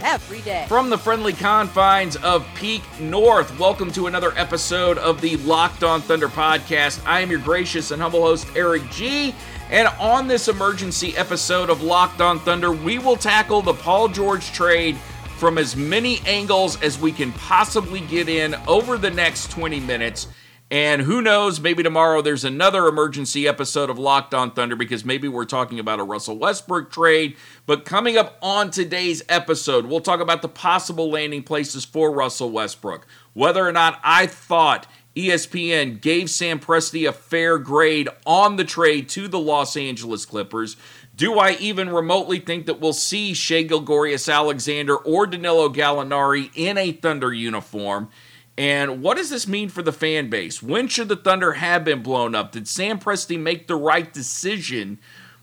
every day. From the friendly confines of Peak North, welcome to another episode of the Locked On Thunder podcast. I am your gracious and humble host, Eric G. And on this emergency episode of Locked On Thunder, we will tackle the Paul George trade from as many angles as we can possibly get in over the next 20 minutes. And who knows, maybe tomorrow there's another emergency episode of Locked on Thunder because maybe we're talking about a Russell Westbrook trade. But coming up on today's episode, we'll talk about the possible landing places for Russell Westbrook. Whether or not I thought ESPN gave Sam Presti a fair grade on the trade to the Los Angeles Clippers. Do I even remotely think that we'll see Shai Gilgeous-Alexander or Danilo Gallinari in a Thunder uniform? And what does this mean for the fan base? When should the Thunder have been blown up? Did Sam Presti make the right decision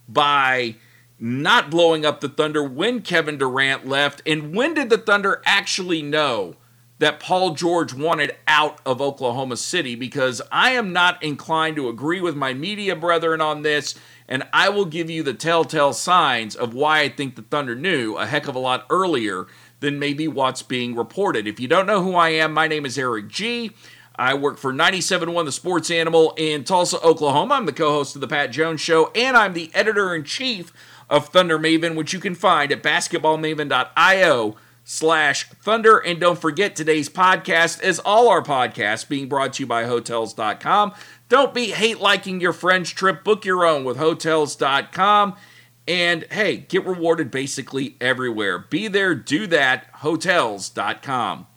by not blowing up the Thunder when Kevin Durant left? And when did the Thunder actually know that Paul George wanted out of Oklahoma City? Because I am not inclined to agree with my media brethren on this. And I will give you the telltale signs of why I think the Thunder knew a heck of a lot earlier than maybe what's being reported. If you don't know who I am, my name is Eric G. I work for 97.1 The Sports Animal in Tulsa, Oklahoma. I'm the co host of The Pat Jones Show, and I'm the editor in chief of Thunder Maven, which you can find at basketballmaven.io slash thunder. And don't forget today's podcast, is all our podcasts, being brought to you by Hotels.com. Don't be hate liking your friend's trip. Book your own with Hotels.com. And hey, get rewarded basically everywhere. Be there, do that, hotels.com.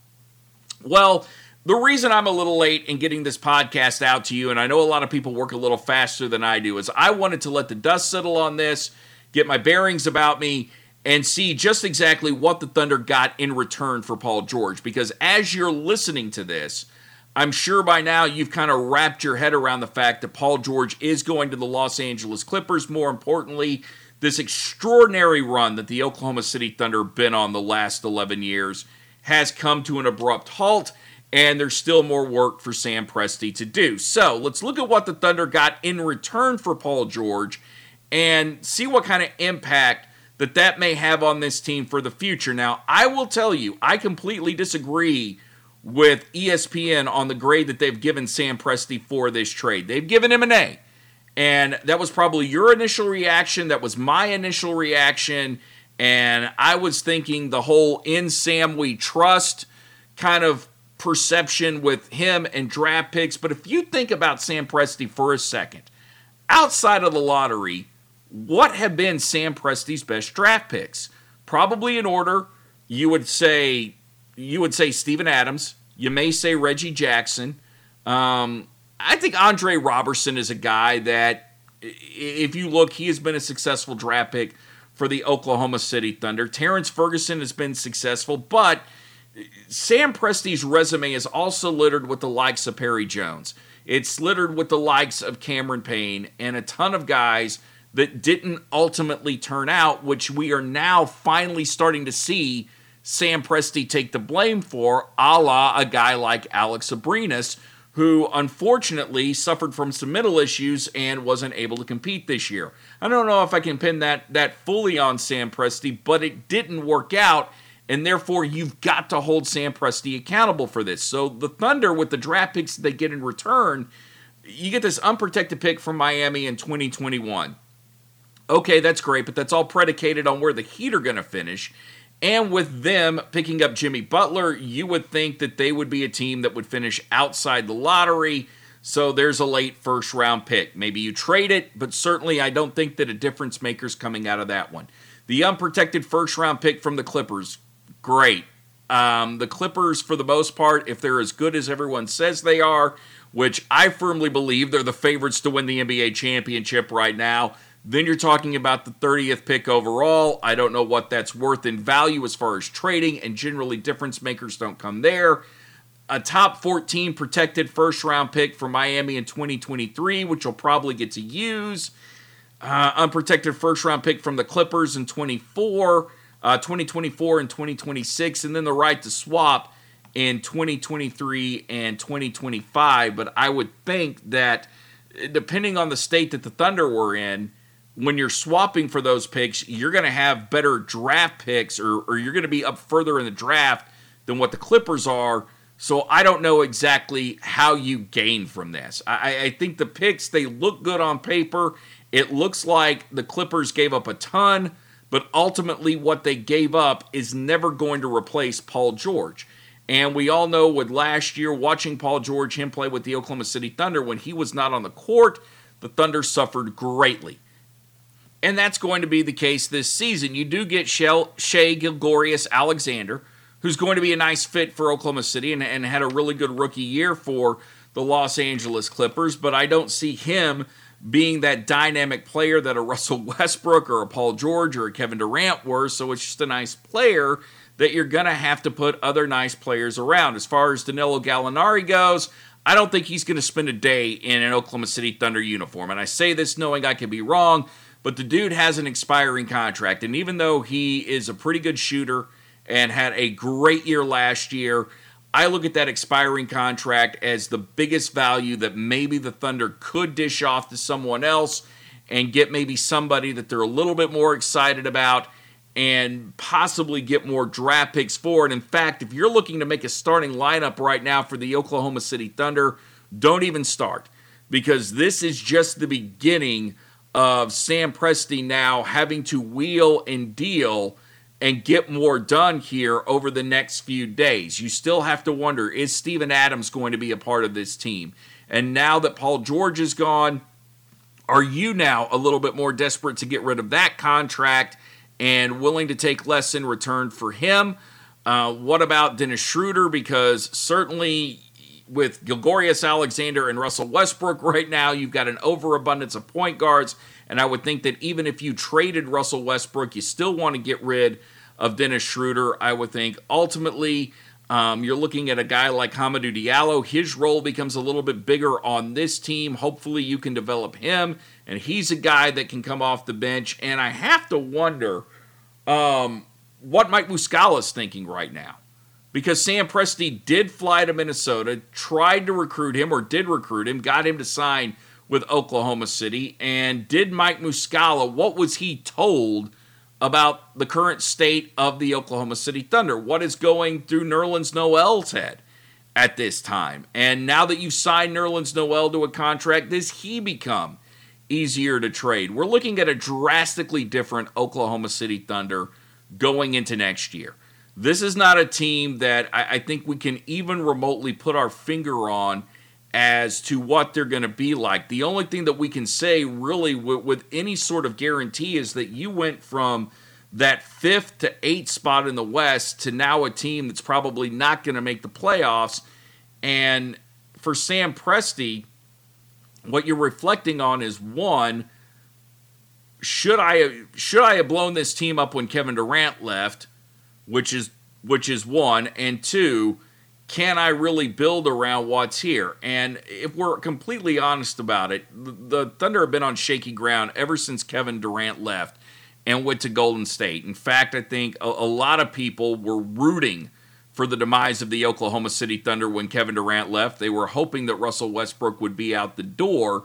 Well, the reason I'm a little late in getting this podcast out to you, and I know a lot of people work a little faster than I do, is I wanted to let the dust settle on this, get my bearings about me, and see just exactly what the Thunder got in return for Paul George. Because as you're listening to this, I'm sure by now you've kind of wrapped your head around the fact that Paul George is going to the Los Angeles Clippers. More importantly, this extraordinary run that the Oklahoma City Thunder have been on the last 11 years has come to an abrupt halt, and there's still more work for Sam Presti to do. So let's look at what the Thunder got in return for Paul George and see what kind of impact that that may have on this team for the future. Now, I will tell you, I completely disagree with ESPN on the grade that they've given Sam Presti for this trade. They've given him an A. And that was probably your initial reaction. That was my initial reaction. And I was thinking the whole in Sam we trust kind of perception with him and draft picks. But if you think about Sam Presti for a second, outside of the lottery, what have been Sam Presti's best draft picks? Probably in order, you would say you would say Steven Adams. You may say Reggie Jackson. Um, I think Andre Roberson is a guy that, if you look, he has been a successful draft pick for the Oklahoma City Thunder. Terrance Ferguson has been successful, but Sam Presti's resume is also littered with the likes of Perry Jones. It's littered with the likes of Cameron Payne and a ton of guys that didn't ultimately turn out, which we are now finally starting to see Sam Presti take the blame for, a la a guy like Alex Abrines, who unfortunately suffered from some mental issues and wasn't able to compete this year. I don't know if I can pin that that fully on Sam Presti, but it didn't work out, and therefore you've got to hold Sam Presti accountable for this. So the Thunder, with the draft picks they get in return, you get this unprotected pick from Miami in 2021. Okay, that's great, but that's all predicated on where the Heat are going to finish. And with them picking up Jimmy Butler, you would think that they would be a team that would finish outside the lottery. So there's a late first round pick. Maybe you trade it, but certainly I don't think that a difference maker's coming out of that one. The unprotected first round pick from the Clippers, great. Um, the Clippers, for the most part, if they're as good as everyone says they are, which I firmly believe they're the favorites to win the NBA championship right now, then you're talking about the 30th pick overall. I don't know what that's worth in value as far as trading, and generally difference makers don't come there. A top 14 protected first round pick for Miami in 2023, which you'll probably get to use. Uh, unprotected first round pick from the Clippers in 24, uh, 2024 and 2026, and then the right to swap in 2023 and 2025. But I would think that depending on the state that the Thunder were in, when you're swapping for those picks, you're going to have better draft picks or, or you're going to be up further in the draft than what the Clippers are. So I don't know exactly how you gain from this. I, I think the picks, they look good on paper. It looks like the Clippers gave up a ton, but ultimately what they gave up is never going to replace Paul George. And we all know with last year watching Paul George, him play with the Oklahoma City Thunder, when he was not on the court, the Thunder suffered greatly. And that's going to be the case this season. You do get Shai Gilgeous Alexander, who's going to be a nice fit for Oklahoma City and, and had a really good rookie year for the Los Angeles Clippers, but I don't see him being that dynamic player that a Russell Westbrook or a Paul George or a Kevin Durant were. So it's just a nice player that you're going to have to put other nice players around. As far as Danilo Gallinari goes, I don't think he's going to spend a day in an Oklahoma City Thunder uniform. And I say this knowing I could be wrong but the dude has an expiring contract. And even though he is a pretty good shooter and had a great year last year, I look at that expiring contract as the biggest value that maybe the Thunder could dish off to someone else and get maybe somebody that they're a little bit more excited about and possibly get more draft picks for. And in fact, if you're looking to make a starting lineup right now for the Oklahoma City Thunder, don't even start because this is just the beginning of Sam Presti now having to wheel and deal and get more done here over the next few days. You still have to wonder is Steven Adams going to be a part of this team? And now that Paul George is gone, are you now a little bit more desperate to get rid of that contract and willing to take less in return for him? Uh, what about Dennis Schroeder? Because certainly with Gilgeous Alexander and Russell Westbrook right now, you've got an overabundance of point guards. And I would think that even if you traded Russell Westbrook, you still want to get rid of Dennis Schroeder. I would think ultimately um, you're looking at a guy like Hamidou Diallo. His role becomes a little bit bigger on this team. Hopefully, you can develop him, and he's a guy that can come off the bench. And I have to wonder um, what Mike Muscala is thinking right now because Sam Presti did fly to Minnesota, tried to recruit him or did recruit him, got him to sign with Oklahoma City, and did Mike Muscala, what was he told about the current state of the Oklahoma City Thunder? What is going through Nerlens Noel's head at this time? And now that you've signed Nerlens Noel to a contract, does he become easier to trade? We're looking at a drastically different Oklahoma City Thunder going into next year. This is not a team that I, I think we can even remotely put our finger on as to what they're going to be like. The only thing that we can say, really, with, with any sort of guarantee, is that you went from that fifth to eighth spot in the West to now a team that's probably not going to make the playoffs. And for Sam Presti, what you're reflecting on is one, should I should I have blown this team up when Kevin Durant left, which is which is one, and two, can I really build around what's here? And if we're completely honest about it, the Thunder have been on shaky ground ever since Kevin Durant left and went to Golden State. In fact, I think a, a lot of people were rooting for the demise of the Oklahoma City Thunder when Kevin Durant left. They were hoping that Russell Westbrook would be out the door.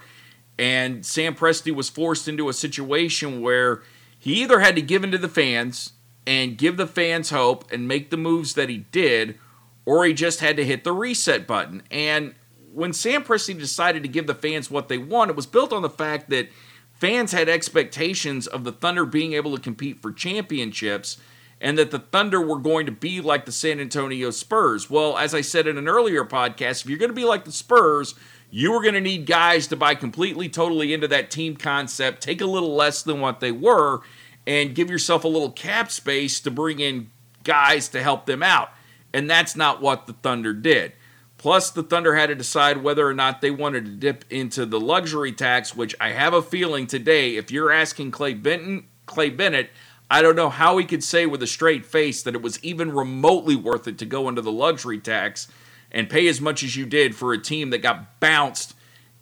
And Sam Presti was forced into a situation where he either had to give in to the fans and give the fans hope and make the moves that he did, or he just had to hit the reset button. And when Sam Presti decided to give the fans what they want, it was built on the fact that fans had expectations of the Thunder being able to compete for championships and that the Thunder were going to be like the San Antonio Spurs. Well, as I said in an earlier podcast, if you're going to be like the Spurs, you were going to need guys to buy completely, totally into that team concept, take a little less than what they were, and give yourself a little cap space to bring in guys to help them out. And that's not what the Thunder did. Plus, the Thunder had to decide whether or not they wanted to dip into the luxury tax, which I have a feeling today, if you're asking Clay Benton, Clay Bennett, I don't know how he could say with a straight face that it was even remotely worth it to go into the luxury tax and pay as much as you did for a team that got bounced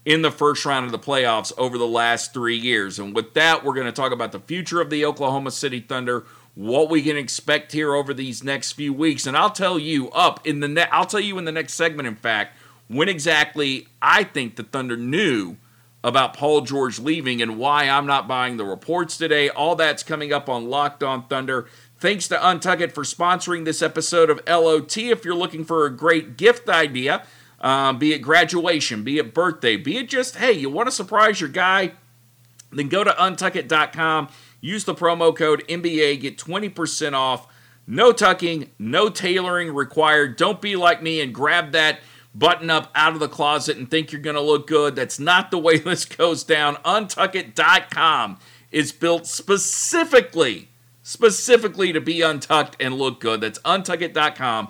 in the first round of the playoffs over the last three years. And with that, we're going to talk about the future of the Oklahoma City Thunder, what we can expect here over these next few weeks. And I'll tell you up in the ne- I'll tell you in the next segment, in fact, when exactly I think the Thunder knew about Paul George leaving and why I'm not buying the reports today. All that's coming up on Locked On Thunder. Thanks to Untuckit for sponsoring this episode of LOT. If you're looking for a great gift idea, uh, be it graduation, be it birthday, be it just, hey, you want to surprise your guy, then go to untuckit.com, use the promo code NBA, get 20% off. No tucking, no tailoring required. Don't be like me and grab that button up out of the closet and think you're going to look good. That's not the way this goes down. Untuckit.com is built specifically, specifically to be untucked and look good. That's untuckit.com.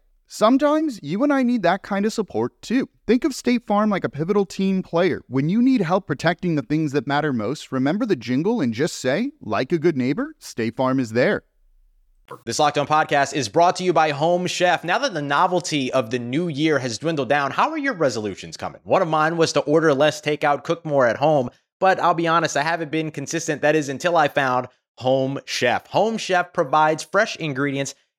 Sometimes you and I need that kind of support too. Think of State Farm like a pivotal team player. When you need help protecting the things that matter most, remember the jingle and just say, like a good neighbor, State Farm is there. This Locked On podcast is brought to you by Home Chef. Now that the novelty of the new year has dwindled down, how are your resolutions coming? One of mine was to order less takeout, cook more at home, but I'll be honest, I haven't been consistent. That is until I found Home Chef. Home Chef provides fresh ingredients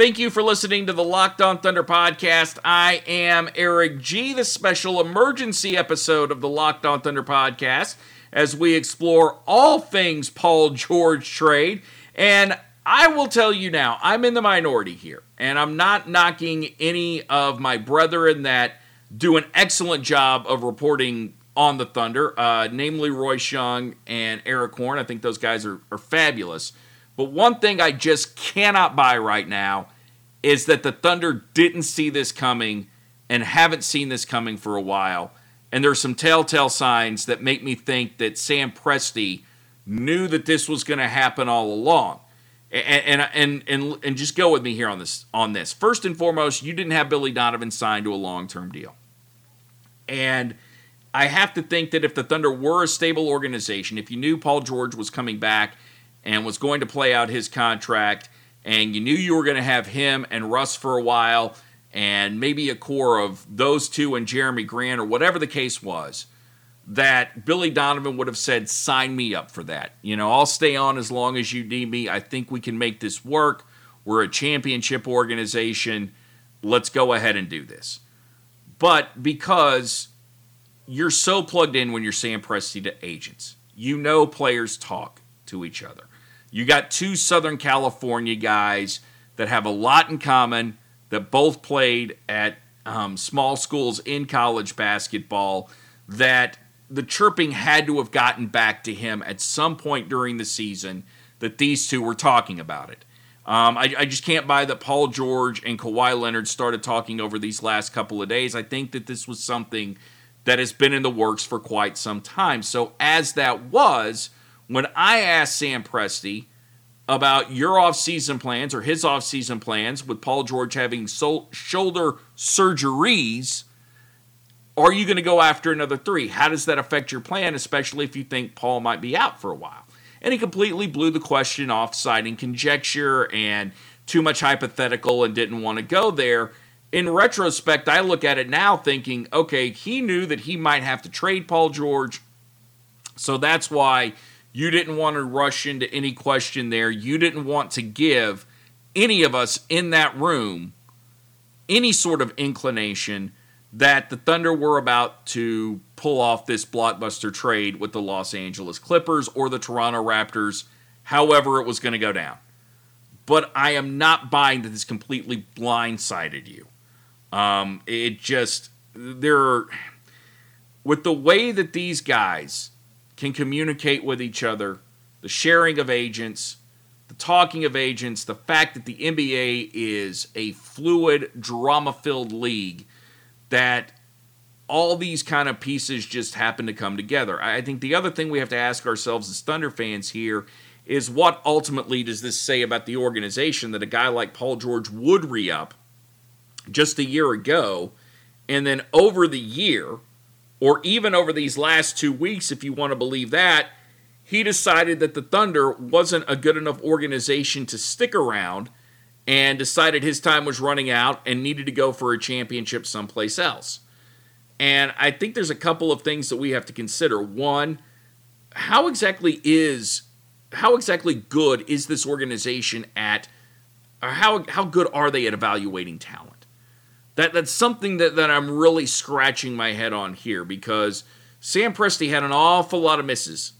Thank you for listening to the Locked On Thunder podcast. I am Eric G, the special emergency episode of the Locked On Thunder podcast, as we explore all things Paul George trade. And I will tell you now, I'm in the minority here, and I'm not knocking any of my brethren that do an excellent job of reporting on the Thunder, uh, namely Royce Young and Erik Horne. I think those guys are, are fabulous. But one thing I just cannot buy right now is that the Thunder didn't see this coming and haven't seen this coming for a while. And there's some telltale signs that make me think that Sam Presti knew that this was going to happen all along. And, and and and just go with me here on this on this. First and foremost, you didn't have Billy Donovan signed to a long-term deal. And I have to think that if the Thunder were a stable organization, if you knew Paul George was coming back and was going to play out his contract, and you knew you were going to have him and Russ for a while, and maybe a core of those two and Jerami Grant or whatever the case was, that Billy Donovan would have said, sign me up for that. You know, I'll stay on as long as you need me. I think we can make this work. We're a championship organization. Let's go ahead and do this. But because you're so plugged in when you're Sam Presti to agents, you know players talk to each other. You got two Southern California guys that have a lot in common, that both played at um, small schools in college basketball, that the chirping had to have gotten back to him at some point during the season that these two were talking about it. Um, I, I, just can't buy that Paul George and Kawhi Leonard started talking over these last couple of days. I think that this was something that has been in the works for quite some time. So, as that was, when I asked Sam Presti about your offseason plans or his offseason plans with Paul George having so- shoulder surgeries, are you going to go after another three? How does that affect your plan, especially if you think Paul might be out for a while? And he completely blew the question off, citing conjecture and too much hypothetical and didn't want to go there. In retrospect, I look at it now thinking, okay, he knew that he might have to trade Paul George. So that's why you didn't want to rush into any question there. You didn't want to give any of us in that room any sort of inclination that the Thunder were about to pull off this blockbuster trade with the Los Angeles Clippers or the Toronto Raptors, however it was going to go down. But I am not buying that this completely blindsided you. Um, it just, there are, with the way that these guys can communicate with each other, the sharing of agents, the talking of agents, the fact that the NBA is a fluid, drama filled league that all these kind of pieces just happen to come together. I think the other thing we have to ask ourselves as Thunder fans here is what ultimately does this say about the organization that a guy like Paul George would re up just a year ago, and then over the year, or even over these last two weeks, if you want to believe that, he decided that the Thunder wasn't a good enough organization to stick around and decided his time was running out and needed to go for a championship someplace else. And I think there's a couple of things that we have to consider. One, how exactly is how exactly good is this organization at or how how good are they at evaluating talent? That that's something that, that I'm really scratching my head on here because Sam Presti had an awful lot of misses,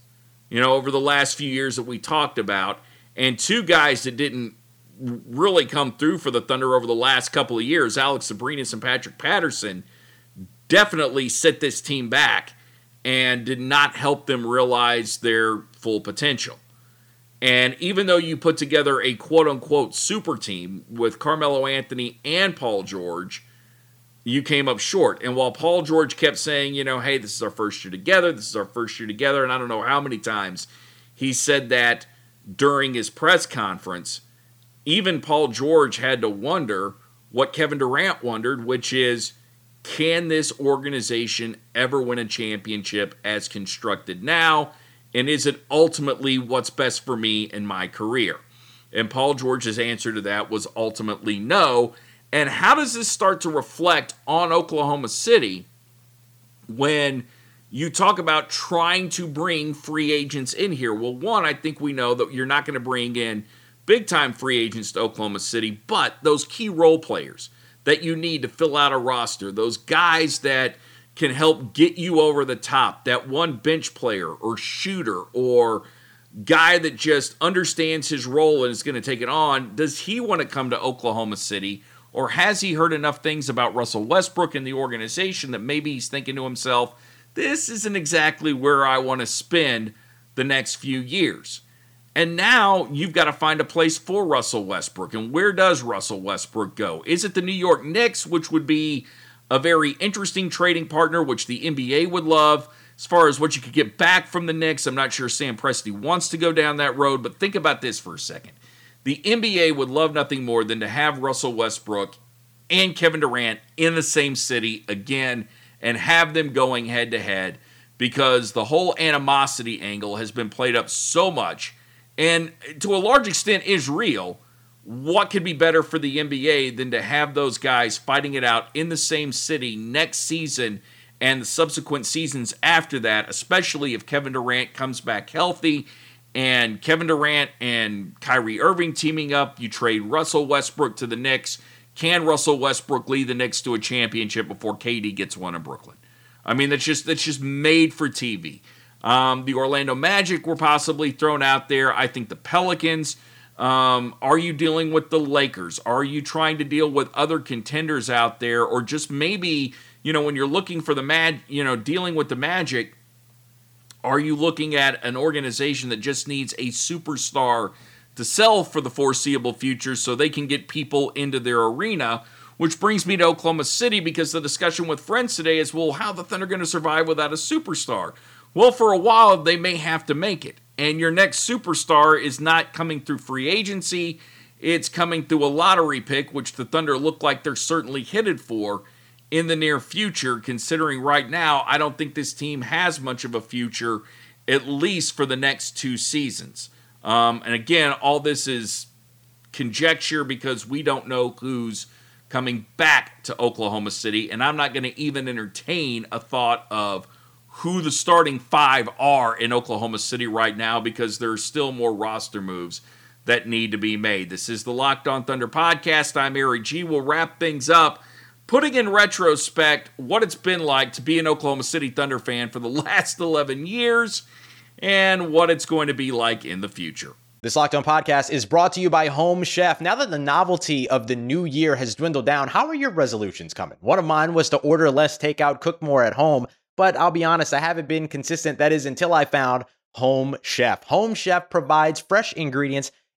you know, over the last few years that we talked about, and two guys that didn't really come through for the Thunder over the last couple of years, Alex Abrines and Patrick Patterson, definitely set this team back and did not help them realize their full potential. And even though you put together a quote unquote super team with Carmelo Anthony and Paul George, you came up short. And while Paul George kept saying, you know, hey, this is our first year together, this is our first year together, and I don't know how many times he said that during his press conference, even Paul George had to wonder what Kevin Durant wondered, which is can this organization ever win a championship as constructed now? And is it ultimately what's best for me in my career? And Paul George's answer to that was ultimately no. And how does this start to reflect on Oklahoma City when you talk about trying to bring free agents in here? Well, one, I think we know that you're not going to bring in big time free agents to Oklahoma City, but those key role players that you need to fill out a roster, those guys that can help get you over the top, that one bench player or shooter or guy that just understands his role and is going to take it on, does he want to come to Oklahoma City? Or has he heard enough things about Russell Westbrook and the organization that maybe he's thinking to himself, this isn't exactly where I want to spend the next few years? And now you've got to find a place for Russell Westbrook. And where does Russell Westbrook go? Is it the New York Knicks, which would be a very interesting trading partner, which the NBA would love? As far as what you could get back from the Knicks, I'm not sure Sam Presti wants to go down that road, but think about this for a second. The NBA would love nothing more than to have Russell Westbrook and Kevin Durant in the same city again and have them going head to head because the whole animosity angle has been played up so much and to a large extent is real. What could be better for the NBA than to have those guys fighting it out in the same city next season and the subsequent seasons after that, especially if Kevin Durant comes back healthy and Kevin Durant and Kyrie Irving teaming up, you trade Russell Westbrook to the Knicks. Can Russell Westbrook lead the Knicks to a championship before KD gets one in Brooklyn? I mean, that's just that's just made for TV. Um, the Orlando Magic were possibly thrown out there. I think the Pelicans. Um, are you dealing with the Lakers? Are you trying to deal with other contenders out there, or just maybe you know when you're looking for the mad, you know, dealing with the Magic? Are you looking at an organization that just needs a superstar to sell for the foreseeable future so they can get people into their arena? Which brings me to Oklahoma City because the discussion with friends today is well, how the Thunder going to survive without a superstar? Well, for a while, they may have to make it. And your next superstar is not coming through free agency, it's coming through a lottery pick, which the Thunder look like they're certainly headed for in the near future, considering right now, I don't think this team has much of a future, at least for the next two seasons. Um, and again, all this is conjecture because we don't know who's coming back to Oklahoma City. And I'm not going to even entertain a thought of who the starting five are in Oklahoma City right now because there's still more roster moves that need to be made. This is the Locked On Thunder podcast. I'm Eric G. We'll wrap things up putting in retrospect what it's been like to be an Oklahoma City Thunder fan for the last 11 years and what it's going to be like in the future. This Locked On podcast is brought to you by Home Chef. Now that the novelty of the new year has dwindled down, how are your resolutions coming? One of mine was to order less takeout, cook more at home, but I'll be honest, I haven't been consistent. That is until I found Home Chef. Home Chef provides fresh ingredients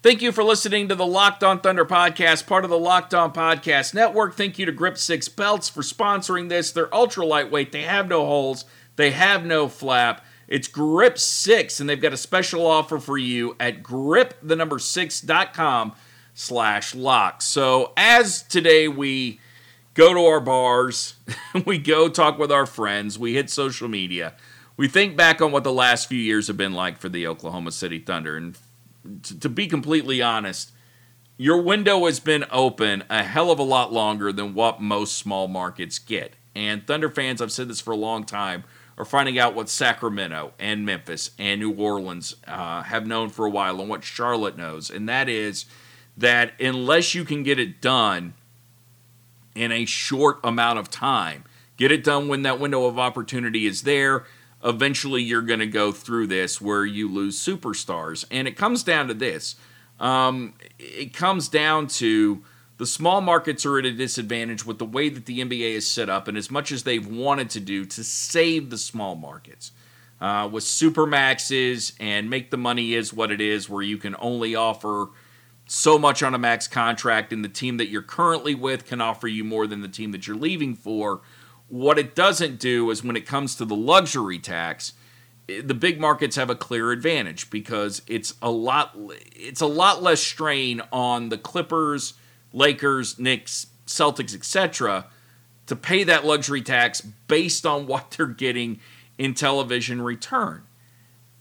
Thank you for listening to the Locked On Thunder podcast, part of the Locked On Podcast Network. Thank you to Grip Six Belts for sponsoring this. They're ultra lightweight, they have no holes, they have no flap. It's Grip Six, and they've got a special offer for you at grip the number slash lock. So as today we go to our bars, we go talk with our friends, we hit social media, we think back on what the last few years have been like for the Oklahoma City Thunder. And to, to be completely honest, your window has been open a hell of a lot longer than what most small markets get. And Thunder fans, I've said this for a long time, are finding out what Sacramento and Memphis and New Orleans uh, have known for a while and what Charlotte knows. And that is that unless you can get it done in a short amount of time, get it done when that window of opportunity is there, eventually you're going to go through this where you lose superstars. And it comes down to this um, it comes down to the small markets are at a disadvantage with the way that the NBA is set up, and as much as they've wanted to do to save the small markets uh, with super maxes and make the money is what it is, where you can only offer so much on a max contract, and the team that you're currently with can offer you more than the team that you're leaving for. What it doesn't do is when it comes to the luxury tax, the big markets have a clear advantage because it's a lot it's a lot less strain on the Clippers, Lakers, Knicks, Celtics, etc. to pay that luxury tax based on what they're getting in television return.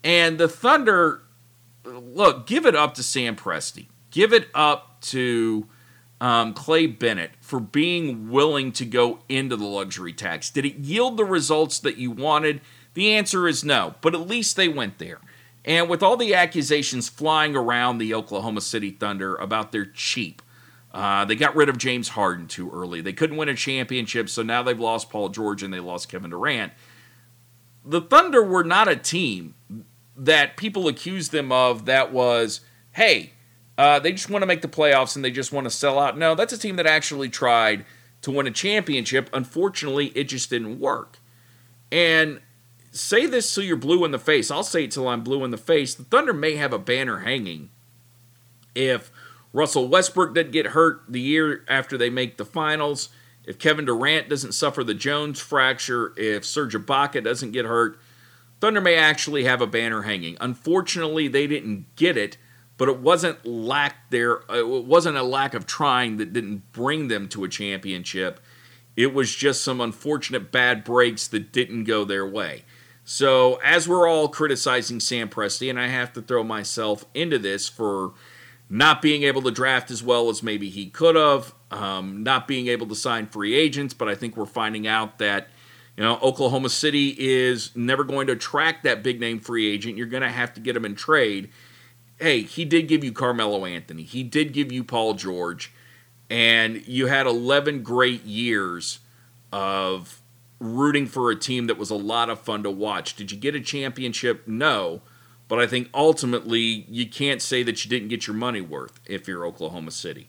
And the Thunder look, give it up to Sam Presti. Give it up to um, Clay Bennett for being willing to go into the luxury tax. Did it yield the results that you wanted? The answer is no, but at least they went there. And with all the accusations flying around the Oklahoma City Thunder about their cheap, uh, they got rid of James Harden too early. They couldn't win a championship, so now they've lost Paul George and they lost Kevin Durant. The Thunder were not a team that people accused them of that was, hey, uh, they just want to make the playoffs and they just want to sell out. No, that's a team that actually tried to win a championship. Unfortunately, it just didn't work. And say this till you're blue in the face. I'll say it till I'm blue in the face. The Thunder may have a banner hanging if Russell Westbrook doesn't get hurt the year after they make the finals, if Kevin Durant doesn't suffer the Jones fracture, if Serge Ibaka doesn't get hurt, Thunder may actually have a banner hanging. Unfortunately, they didn't get it but it wasn't lack there it wasn't a lack of trying that didn't bring them to a championship. It was just some unfortunate bad breaks that didn't go their way. So as we're all criticizing sam presti and i have to throw myself into this for not being able to draft as well as maybe he could have um, not being able to sign free agents but i think we're finding out that you know oklahoma city is never going to attract that big name free agent. You're going to have to get him in trade hey, he did give you Carmelo Anthony. He did give you Paul George. And you had 11 great years of rooting for a team that was a lot of fun to watch. Did you get a championship? No. But I think ultimately you can't say that you didn't get your money worth if you're Oklahoma City.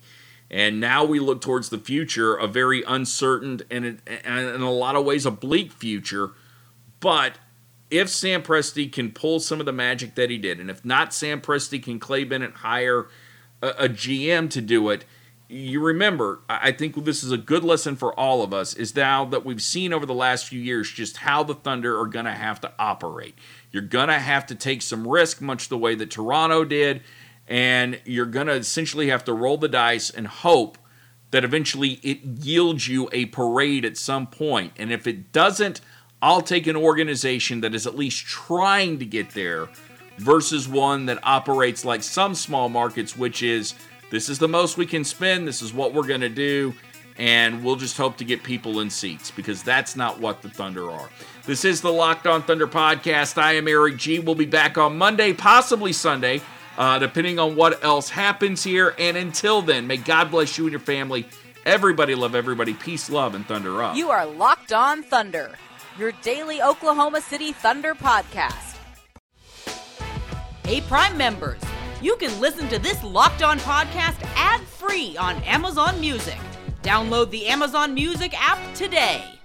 And now we look towards the future, a very uncertain and in a lot of ways a bleak future. But if Sam Presti can pull some of the magic that he did, and if not Sam Presti, can Clay Bennett hire a, a GM to do it? You remember, I think this is a good lesson for all of us, is now that we've seen over the last few years just how the Thunder are going to have to operate. You're going to have to take some risk, much the way that Toronto did, and you're going to essentially have to roll the dice and hope that eventually it yields you a parade at some point. And if it doesn't, I'll take an organization that is at least trying to get there versus one that operates like some small markets, which is this is the most we can spend, this is what we're going to do, and we'll just hope to get people in seats because that's not what the Thunder are. This is the Locked On Thunder podcast. I am Eric G. We'll be back on Monday, possibly Sunday, uh, depending on what else happens here. And until then, may God bless you and your family. Everybody love everybody. Peace, love, and Thunder up. You are Locked On Thunder your daily Oklahoma City Thunder podcast. Hey, Prime members, you can listen to this Locked On podcast ad free on Amazon Music. Download the Amazon Music app today.